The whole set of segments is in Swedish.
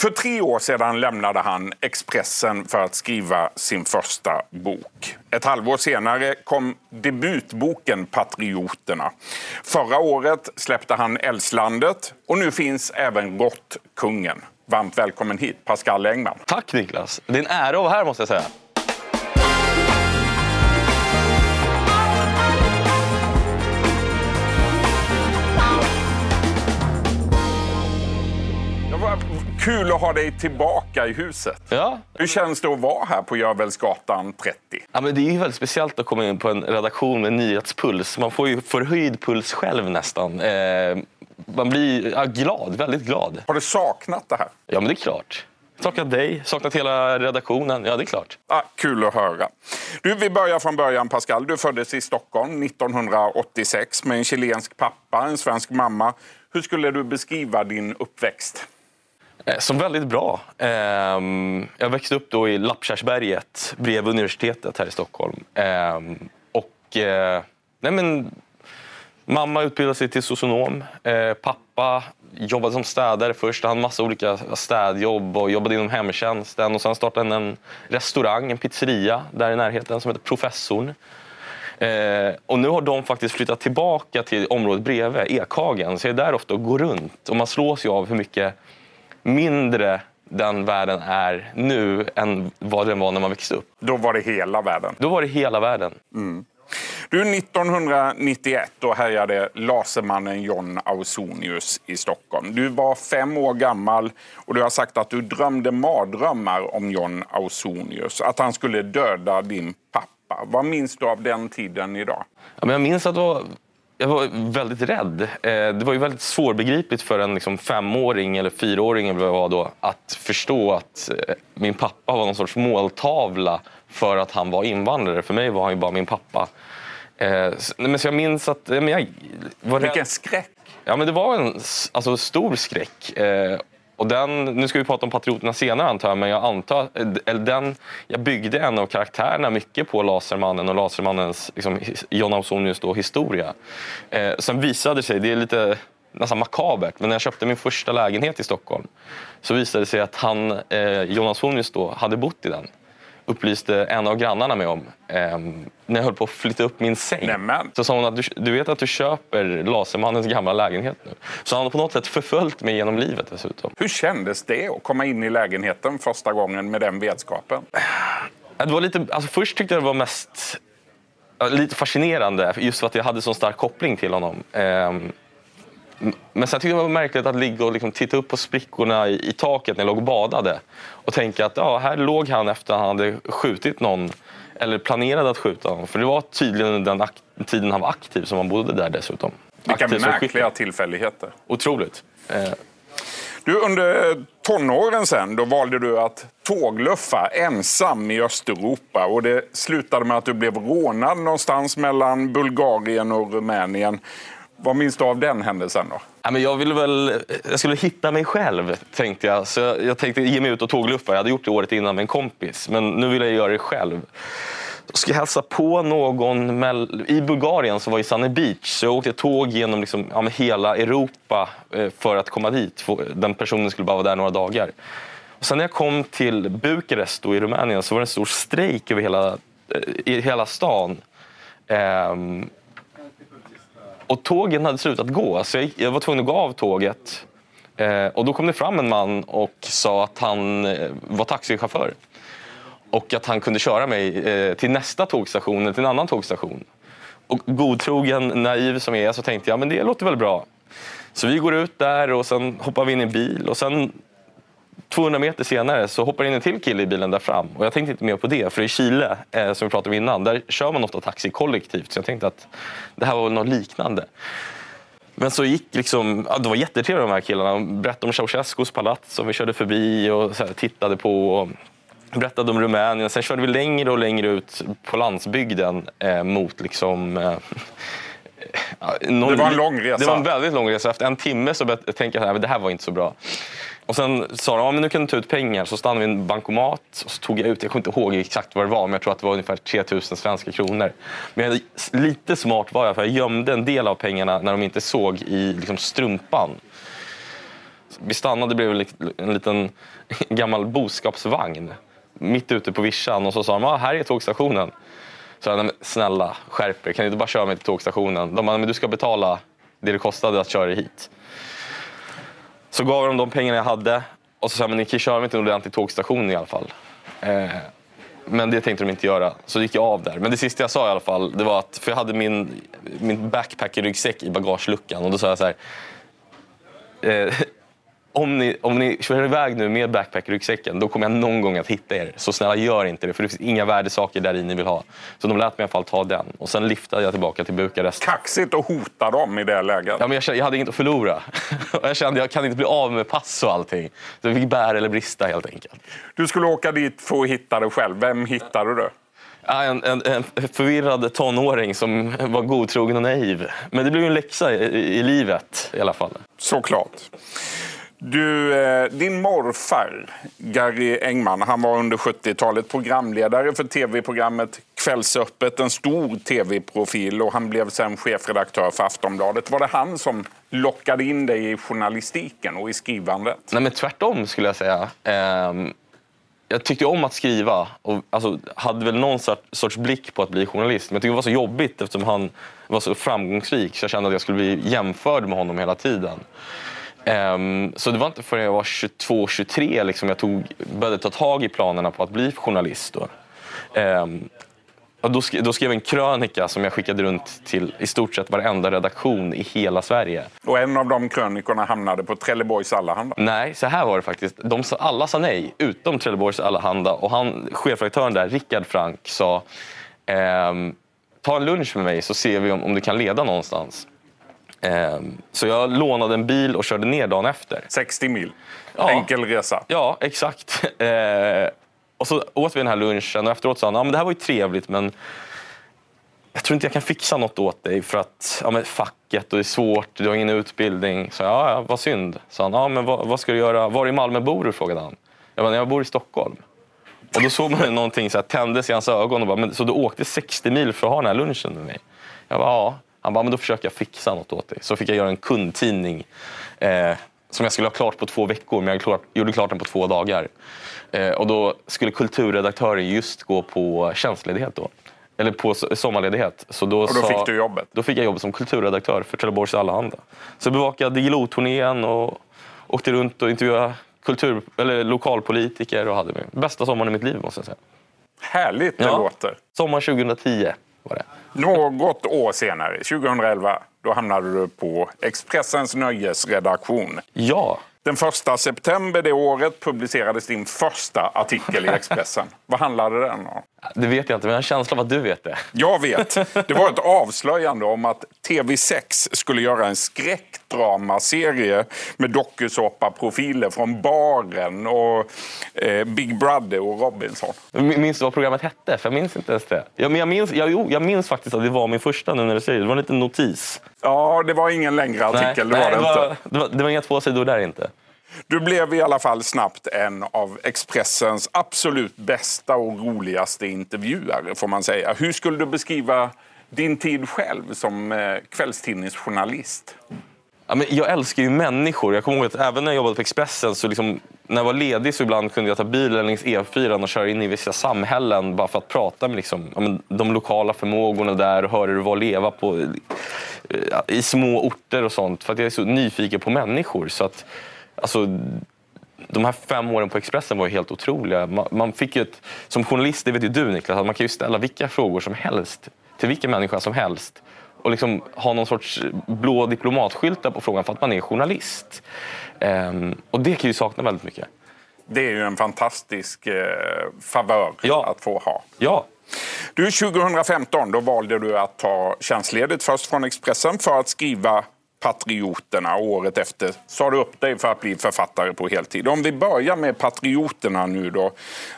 För tre år sedan lämnade han Expressen för att skriva sin första bok. Ett halvår senare kom debutboken Patrioterna. Förra året släppte han Älvslandet och nu finns även Råttkungen. Varmt välkommen hit, Pascal Engman. Tack Niklas. Det är en ära att vara här måste jag säga. Kul att ha dig tillbaka i huset. Ja. Hur känns det att vara här på Görvelsgatan 30? Ja, men det är ju väldigt speciellt att komma in på en redaktion med nyhetspuls. Man får ju förhöjd puls själv nästan. Eh, man blir ja, glad, väldigt glad. Har du saknat det här? Ja, men det är klart. Saknat dig, saknat hela redaktionen. Ja, det är klart. Ah, kul att höra. Du, vi börjar från början, Pascal. Du föddes i Stockholm 1986 med en chilensk pappa, en svensk mamma. Hur skulle du beskriva din uppväxt? Eh, som väldigt bra. Ehm, jag växte upp då i Lappkärrsberget bredvid universitetet här i Stockholm. Ehm, och, eh, nej men, mamma utbildade sig till socionom. Eh, pappa jobbade som städare först. Han hade massa olika städjobb och jobbade inom hemtjänsten. Och sen startade han en restaurang, en pizzeria där i närheten som heter Professorn. Eh, och nu har de faktiskt flyttat tillbaka till området bredvid, Ekhagen. Så jag är där ofta och går runt. Och man slås ju av hur mycket mindre den världen är nu än vad den var när man växte upp. Då var det hela världen. Då var det hela världen. Du, 1991 då härjade lasermannen John Ausonius i Stockholm. Du var fem år gammal och du har sagt att du drömde mardrömmar om John Ausonius. Att han skulle döda din pappa. Vad minns du av den tiden idag? Ja, men jag minns att det var, jag var väldigt rädd. Eh, det var ju väldigt svårbegripligt för en liksom, femåring eller fyraåring eller vad var då, att förstå att eh, min pappa var någon sorts måltavla för att han var invandrare. För mig var han ju bara min pappa. Eh, men så jag minns att men jag var rädd. Vilken skräck! Ja, men det var en alltså, stor skräck. Och den, nu ska vi prata om Patrioterna senare antar jag, men jag antar, eh, eller den, jag byggde en av karaktärerna mycket på Lasermannen och Lasermannens liksom, John Ausonius då, historia. Eh, sen visade det sig, det är lite nästan makabert, men när jag köpte min första lägenhet i Stockholm så visade det sig att han, eh, John Ausonius då, hade bott i den. Upplyste en av grannarna mig om eh, när jag höll på att flytta upp min säng. Nämen. Så sa hon att du, du vet att du köper Lasermannens gamla lägenhet nu. Så han har på något sätt förföljt mig genom livet dessutom. Hur kändes det att komma in i lägenheten första gången med den vetskapen? Ja, Det var lite, alltså först tyckte jag det var mest ja, lite fascinerande just för att jag hade så stark koppling till honom. M- men sen tyckte jag det var märkligt att ligga och liksom titta upp på sprickorna i, i taket när jag låg och badade och tänka att ja, här låg han efter att han hade skjutit någon eller planerade att skjuta någon. För det var tydligen under den tiden han var aktiv som han bodde där dessutom. Vilka Aktiv märkliga tillfälligheter. Otroligt. Eh, Du, under tonåren sen, då valde du att tågluffa ensam i Östeuropa. Och det slutade med att du blev rånad någonstans mellan Bulgarien och Rumänien. Vad minns du av den händelsen då? Ja, men jag, ville väl, jag skulle hitta mig själv, tänkte jag. Så jag, jag tänkte ge mig ut och tågluffa. Jag hade gjort det året innan med en kompis, men nu vill jag göra det själv. Jag ska hälsa på någon i Bulgarien som var i Sunny Beach. Så jag åkte tåg genom liksom, ja, hela Europa eh, för att komma dit. Den personen skulle bara vara där några dagar. Och sen när jag kom till Bukarest i Rumänien så var det en stor strejk över hela, eh, i hela stan. Ehm, och tågen hade slutat gå, så jag, jag var tvungen att gå av tåget. Eh, och då kom det fram en man och sa att han eh, var taxichaufför. Och att han kunde köra mig eh, till nästa tågstation, eller till en annan tågstation. Och godtrogen, naiv som jag är, så tänkte jag men det låter väl bra. Så vi går ut där och sen hoppar vi in i en bil. Och sen 200 meter senare så hoppar in en till kille i bilen där fram. Och jag tänkte inte mer på det, för i Chile, eh, som vi pratade om innan, där kör man ofta taxi kollektivt. Så jag tänkte att det här var väl något liknande. Men så gick liksom, ja, det var jättetrevliga de här killarna. De berättade om Ceausescus palats som vi körde förbi och här, tittade på. Och berättade om Rumänien. Sen körde vi längre och längre ut på landsbygden eh, mot liksom, eh, någon, Det var en lång resa. Det var en väldigt lång resa. Efter en timme så började jag att det här var inte så bra. Och sen sa de, ja, men nu kan du ta ut pengar. Så stannade vi i en bankomat och så tog jag ut, jag kommer inte ihåg exakt vad det var, men jag tror att det var ungefär 3000 svenska kronor. Men jag, lite smart var jag, för jag gömde en del av pengarna när de inte såg i liksom, strumpan. Vi stannade bredvid en liten gammal boskapsvagn mitt ute på vischan och så sa de, ah, här är tågstationen. Så jag, men snälla skärp er, kan du inte bara köra mig till tågstationen? De bara, men du ska betala det det kostade att köra dig hit. Så gav de de pengarna jag hade och så sa jag, men ni kan köra mig till en ordentlig tågstation i alla fall. Eh, men det tänkte de inte göra, så gick jag av där. Men det sista jag sa i alla fall, det var att, för jag hade min, min backpack-ryggsäck i bagageluckan och då sa jag så här. Eh, om ni, om ni kör iväg nu med backpack-ryggsäcken då kommer jag någon gång att hitta er. Så snälla gör inte det för det finns inga värdesaker där i ni vill ha. Så de lät mig i alla fall ta den. Och sen liftade jag tillbaka till Bukarest. Kaxigt att hota dem i det läget. Ja, men jag, kände, jag hade inget att förlora. jag kände jag kan inte bli av med pass och allting. Så jag fick bära eller brista helt enkelt. Du skulle åka dit för att hitta dig själv. Vem hittade du? En, en, en förvirrad tonåring som var godtrogen och naiv. Men det blev en läxa i, i, i livet i alla fall. Såklart. Du, eh, din morfar, Gary Engman, han var under 70-talet programledare för tv-programmet Kvällsöppet, en stor tv-profil och han blev sen chefredaktör för Aftonbladet. Var det han som lockade in dig i journalistiken och i skrivandet? Nej, men tvärtom skulle jag säga. Ehm, jag tyckte om att skriva och alltså, hade väl någon sorts blick på att bli journalist. Men jag tyckte det var så jobbigt eftersom han var så framgångsrik så jag kände att jag skulle bli jämförd med honom hela tiden. Um, så det var inte förrän jag var 22-23 liksom jag tog, började ta tag i planerna på att bli journalist. Då. Um, och då, skrev, då skrev jag en krönika som jag skickade runt till i stort sett varenda redaktion i hela Sverige. Och en av de krönikorna hamnade på Trelleborgs Allehanda? Nej, så här var det faktiskt. De sa, alla sa nej, utom Trelleborgs Allehanda. Och han, chefredaktören där, Rickard Frank, sa ehm, ta en lunch med mig så ser vi om, om det kan leda någonstans. Ehm, så jag lånade en bil och körde ner dagen efter. 60 mil. Ja. Enkel resa. Ja, exakt. Ehm, och så åt vi den här lunchen och efteråt sa han, ja, men det här var ju trevligt men jag tror inte jag kan fixa något åt dig för att ja, men facket och det är svårt, du har ingen utbildning. Så ja, ja vad synd. Så han, ja, men vad, vad, ska du göra? Var i Malmö bor du? frågade han. Jag bara, jag bor i Stockholm. Och då såg man någonting så här, tändes i hans ögon och bara, men, så du åkte 60 mil för att ha den här lunchen med mig? Jag bara, ja. Han bara, men då försöker jag fixa något åt dig. Så fick jag göra en kundtidning eh, som jag skulle ha klart på två veckor, men jag klart, gjorde klart den på två dagar. Eh, och då skulle kulturredaktören just gå på tjänstledighet då. Eller på sommarledighet. Så då och då sa, fick du jobbet? Då fick jag jobbet som kulturredaktör för Trelleborgs Allehanda. Så jag bevakade Diggiloo-turnén och åkte runt och intervjuade kultur, eller lokalpolitiker och hade bästa sommaren i mitt liv måste jag säga. Härligt det ja. låter. Sommar 2010 var det. Något år senare, 2011, då hamnade du på Expressens nöjesredaktion. Ja. Den första september det året publicerades din första artikel i Expressen. Vad handlade den om? Det vet jag inte, men jag har en känsla av att du vet det. Jag vet. Det var ett avslöjande om att TV6 skulle göra en skräckdramaserie med dokusåpaprofiler från Baren och eh, Big Brother och Robinson. Minns du vad programmet hette? För jag minns inte ens det. Ja, men jag, minns, jag, jo, jag minns faktiskt att det var min första nu när du säger det. Det var en liten notis. Ja, det var ingen längre artikel. Nej, det, var nej, det, var, inte. Det, var, det var inga två sidor där inte. Du blev i alla fall snabbt en av Expressens absolut bästa och roligaste intervjuare får man säga. Hur skulle du beskriva din tid själv som eh, kvällstidningsjournalist? Ja, men jag älskar ju människor. Jag kommer ihåg att även när jag jobbade på Expressen så liksom, när jag var ledig så ibland kunde jag ta bilen längs E4 och köra in i vissa samhällen bara för att prata med liksom, ja, de lokala förmågorna där och höra hur det var att leva på, eh, i små orter och sånt. För att jag är så nyfiken på människor. Så att, alltså, de här fem åren på Expressen var ju helt otroliga. Man, man fick ett, som journalist, det vet ju du Niklas, att man kan ju ställa vilka frågor som helst till vilken människa som helst och liksom ha någon sorts blå diplomatskyltar på frågan för att man är journalist. Um, och det kan ju sakna väldigt mycket. Det är ju en fantastisk eh, favör ja. att få ha. Ja. Du, 2015 då valde du att ta tjänstledigt först från Expressen för att skriva Patrioterna. Året efter sa du upp dig för att bli författare på heltid. Om vi börjar med Patrioterna nu då.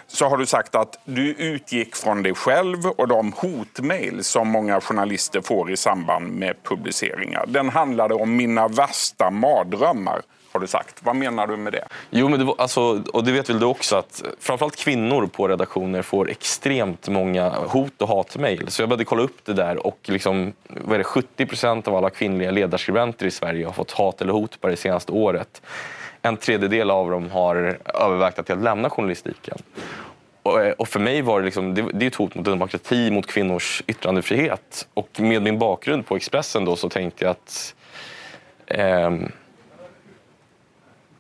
Så har du sagt att du utgick från dig själv och de hotmail som många journalister får i samband med publiceringar. Den handlade om mina värsta mardrömmar har du sagt. Vad menar du med det? Jo, men det var, alltså, och det vet väl du också att framförallt kvinnor på redaktioner får extremt många hot och hatmejl. Så jag började kolla upp det där och liksom, vad är det, 70 procent av alla kvinnliga ledarskribenter i Sverige har fått hat eller hot bara det senaste året. En tredjedel av dem har övervägt att lämna journalistiken. Eh, och för mig var det, liksom, det, det är ett hot mot demokrati, mot kvinnors yttrandefrihet. Och med min bakgrund på Expressen då så tänkte jag att eh,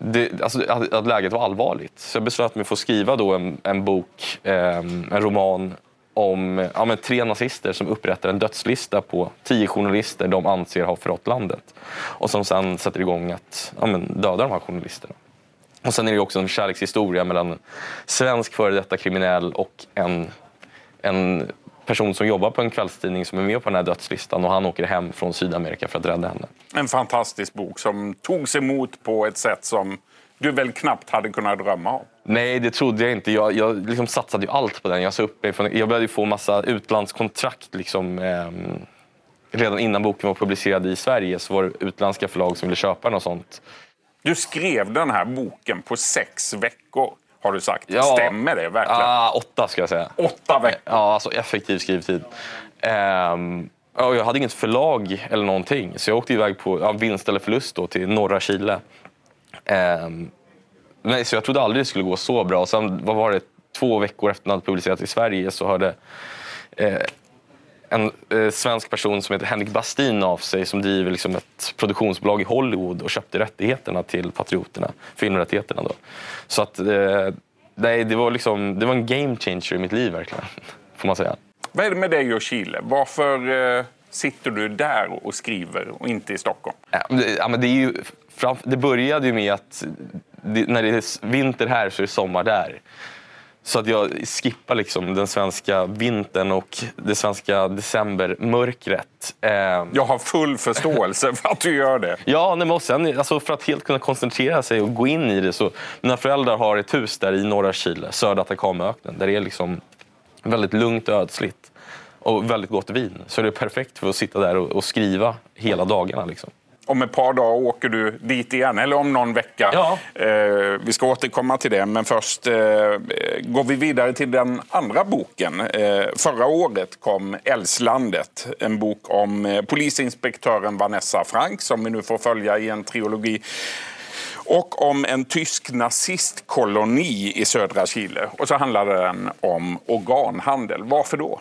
det, alltså, att, att, läget var allvarligt. Så jag beslöt mig för att skriva då en, en bok, eh, en roman om ja, tre nazister som upprättar en dödslista på tio journalister de anser har förrått landet. Och som sen sätter igång att ja, döda de här journalisterna. Och sen är det också en kärlekshistoria mellan en svensk före detta kriminell och en, en person som jobbar på en kvällstidning som är med på den här dödslistan och han åker hem från Sydamerika för att rädda henne. En fantastisk bok som togs emot på ett sätt som du väl knappt hade kunnat drömma om? Nej, det trodde jag inte. Jag, jag liksom satsade ju allt på den. Jag, upp jag började få massa utlandskontrakt. Liksom, eh, redan innan boken var publicerad i Sverige så var det utländska förlag som ville köpa den och sånt. Du skrev den här boken på sex veckor har du sagt. Ja, Stämmer det verkligen? Ah, åtta ska jag säga. Åtta veckor? Ja, alltså effektiv skrivtid. Um, jag hade inget förlag eller någonting, så jag åkte iväg på ja, vinst eller förlust då, till norra Chile. Um, nej, så jag trodde aldrig det skulle gå så bra. sen, vad var det, två veckor efter att den hade publicerats i Sverige så hörde eh, en eh, svensk person som heter Henrik Bastin av sig som driver liksom ett produktionsbolag i Hollywood och köpte rättigheterna till Patrioterna, filmrättigheterna. Då. Så att, eh, nej, det, var liksom, det var en game changer i mitt liv verkligen, får man säga. Vad är det med dig och Chile? Varför eh, sitter du där och skriver och inte i Stockholm? Ja, men det, ja, men det, är ju, det började ju med att det, när det är vinter här så är det sommar där. Så att jag skippar liksom den svenska vintern och det svenska decembermörkret. Eh, jag har full förståelse för att du gör det. Ja, men sen, alltså för att helt kunna koncentrera sig och gå in i det. Så, mina föräldrar har ett hus där i norra Chile, södra Atacamaöknen, där det är liksom väldigt lugnt och ödsligt och väldigt gott vin. Så det är perfekt för att sitta där och, och skriva hela dagarna. Liksom om ett par dagar åker du dit igen, eller om någon vecka. Ja. Eh, vi ska återkomma till det, men först eh, går vi vidare till den andra boken. Eh, förra året kom Älvslandet, en bok om eh, polisinspektören Vanessa Frank som vi nu får följa i en trilogi och om en tysk nazistkoloni i södra Chile. Och så handlade den om organhandel. Varför då?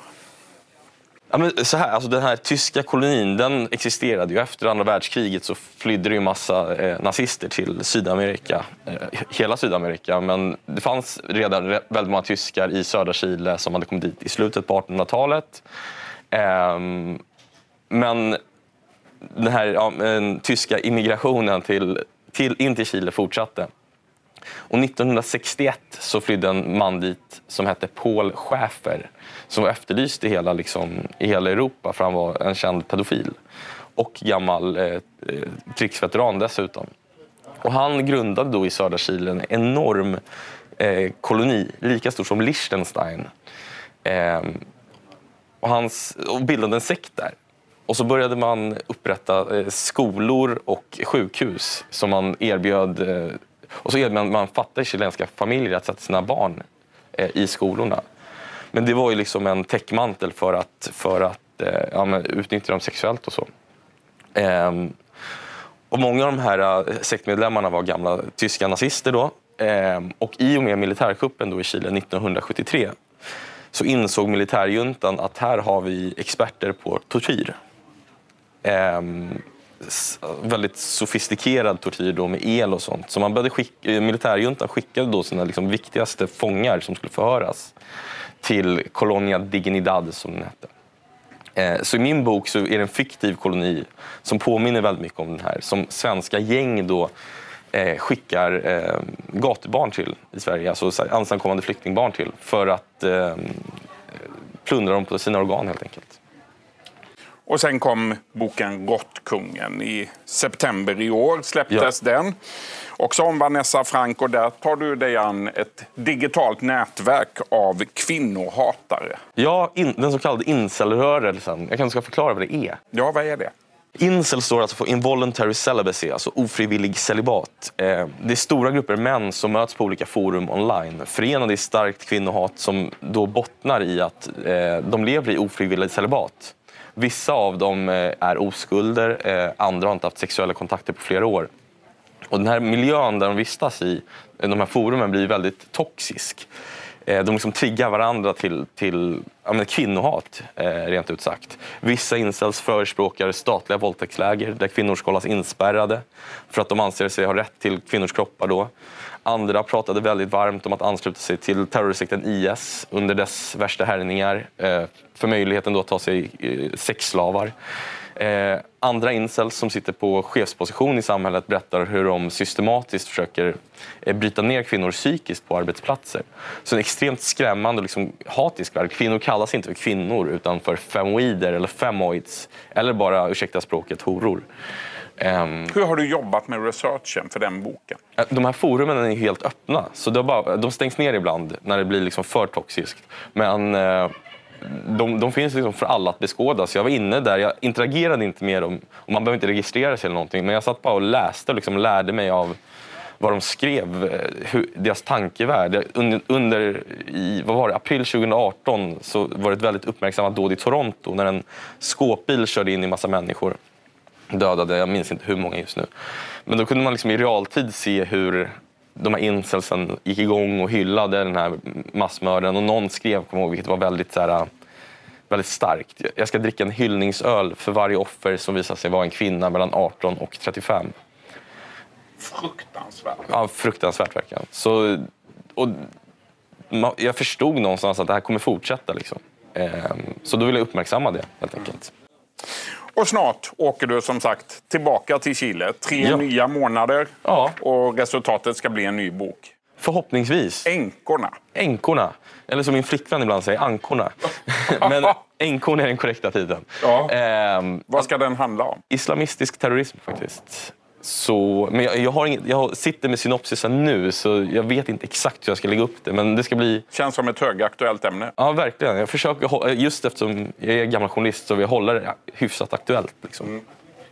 Ja, men så här, alltså den här tyska kolonin den existerade ju. Efter andra världskriget så flydde det ju massa eh, nazister till Sydamerika, eh, hela Sydamerika. Men det fanns redan väldigt många tyskar i södra Chile som hade kommit dit i slutet på 1800-talet. Eh, men den här ja, den tyska immigrationen till, till, in till Chile fortsatte. Och 1961 så flydde en man dit som hette Paul Schäfer som var efterlyst i hela, liksom, i hela Europa för han var en känd pedofil. Och gammal eh, eh krigsveteran dessutom. Och han grundade då i södra Chile en enorm eh, koloni, lika stor som Liechtenstein. Eh, och, hans, och bildade en sekt där. Och så började man upprätta eh, skolor och sjukhus som man erbjöd eh, och så erbjöd man fattiga chilenska familjer att sätta sina barn eh, i skolorna. Men det var ju liksom en täckmantel för att, för att eh, ja, utnyttja dem sexuellt och så. Eh, och många av de här eh, sektmedlemmarna var gamla tyska nazister då. Ehm, och i och med militärkuppen då i Chile 1973 så insåg militärjuntan att här har vi experter på tortyr. Ehm, väldigt sofistikerad tortyr då med el och sånt. Så man började skicka, eh, militärjuntan skickade då sina liksom viktigaste fångar som skulle förhöras till Colonia Dignidad som den hette. Eh, så i min bok så är det en fiktiv koloni som påminner väldigt mycket om den här. Som svenska gäng då eh, skickar eh, gatubarn till i Sverige, alltså ensamkommande flyktingbarn till för att eh, plundra dem på sina organ helt enkelt. Och sen kom boken Råttkungen. I september i år släpptes den. Också om Vanessa Frank och där tar du dig an ett digitalt nätverk av kvinnohatare. Ja, in, den så kallade incelrörelsen. Jag kanske ska förklara vad det är. Ja, vad är det? Incel står alltså för involuntary celibacy, alltså ofrivillig celibat. Eh, det är stora grupper män som möts på olika forum online, förenade i starkt kvinnohat som då bottnar i att eh, de lever i ofrivillig celibat. Vissa av dem eh, är oskulder, eh, andra har inte haft sexuella kontakter på flera år. Och den här miljön där de vistas i, de här forumen, blir väldigt toxisk. Eh, de liksom triggar varandra till, till ja, men kvinnohat, eh, rent ut sagt. Vissa incels förespråkar statliga våldtäktsläger där kvinnor ska hållas inspärrade för att de anser sig ha rätt till kvinnors kroppar. Då. Andra pratade väldigt varmt om att ansluta sig till terrorsekten IS under dess värsta härjningar eh, för möjligheten då att ta sig eh, sexslavar. Eh, andra incels som sitter på chefsposition i samhället berättar hur de systematiskt försöker eh, bryta ner kvinnor psykiskt på arbetsplatser. Så en extremt skrämmande och liksom hatisk värld. Kvinnor kallas inte för kvinnor utan för femoider eller femoids. Eller bara, ursäkta språket, horor. Um, Hur har du jobbat med researchen för den boken? Eh, de här forumen är helt öppna. Så bara, de stängs ner ibland när det blir liksom för toxiskt. Men eh, de, de finns liksom för alla att beskåda. Så jag var inne där, jag interagerade inte med dem. Och man behöver inte registrera sig eller någonting. Men jag satt bara och läste och liksom lärde mig av vad de skrev, eh, hur, deras tankevärld. Under, under i, vad var det, april 2018 så var det ett väldigt uppmärksammat dåd i Toronto när en skåpbil körde in i massa människor. Dödade, jag minns inte hur många just nu. Men då kunde man liksom i realtid se hur de här incelsen gick igång och hyllade den här massmördaren och någon skrev, kommer ihåg, vilket var väldigt, så här, väldigt starkt. Jag ska dricka en hyllningsöl för varje offer som visar sig vara en kvinna mellan 18 och 35. Fruktansvärt. Ja, fruktansvärt verkligen. Så, och, jag förstod någonstans att det här kommer fortsätta. Liksom. Ehm, så då vill jag uppmärksamma det helt enkelt. Och snart åker du som sagt tillbaka till Chile. Tre ja. nya månader ja. och resultatet ska bli en ny bok. Förhoppningsvis. Änkorna. Änkorna. Eller som min flickvän ibland säger, ankorna. Men änkorna är den korrekta titeln. Ja. Ehm, Vad ska den handla om? Islamistisk terrorism faktiskt. Så, men jag, jag, har inget, jag sitter med synopsisen nu så jag vet inte exakt hur jag ska lägga upp det. Men det ska bli... Känns som ett högaktuellt ämne. Ja, verkligen. Jag försöker, just eftersom jag är gammal journalist så vill jag hålla det hyfsat aktuellt. Liksom. Mm.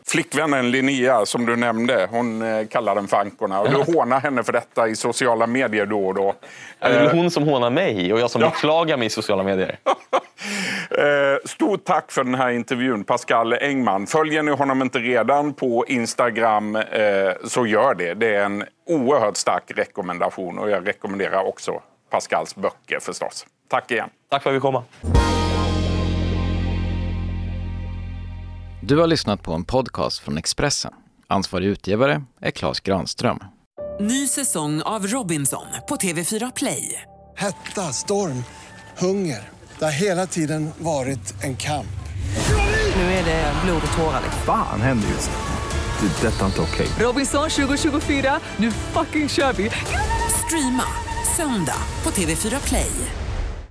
Flickvännen Linnea, som du nämnde, hon eh, kallar den för Ankorna. Och du hånar henne för detta i sociala medier då och då. Är det eh, hon som hånar mig och jag som ja. beklagar mig i sociala medier? Eh, stort tack för den här intervjun, Pascal Engman. Följer ni honom inte redan på Instagram så gör det. Det är en oerhört stark rekommendation och jag rekommenderar också Pascals böcker förstås. Tack igen. Tack för att vi komma. Du har lyssnat på en podcast från Expressen. Ansvarig utgivare är Klas Granström. Ny säsong av Robinson på TV4 Play. Hetta, storm, hunger. Det har hela tiden varit en kamp. Nu är det blod och tårar. Fan händer just det. det detta är inte okej. Okay. Robinson 2024, nu fucking kör vi. Streama söndag på TV4 Play.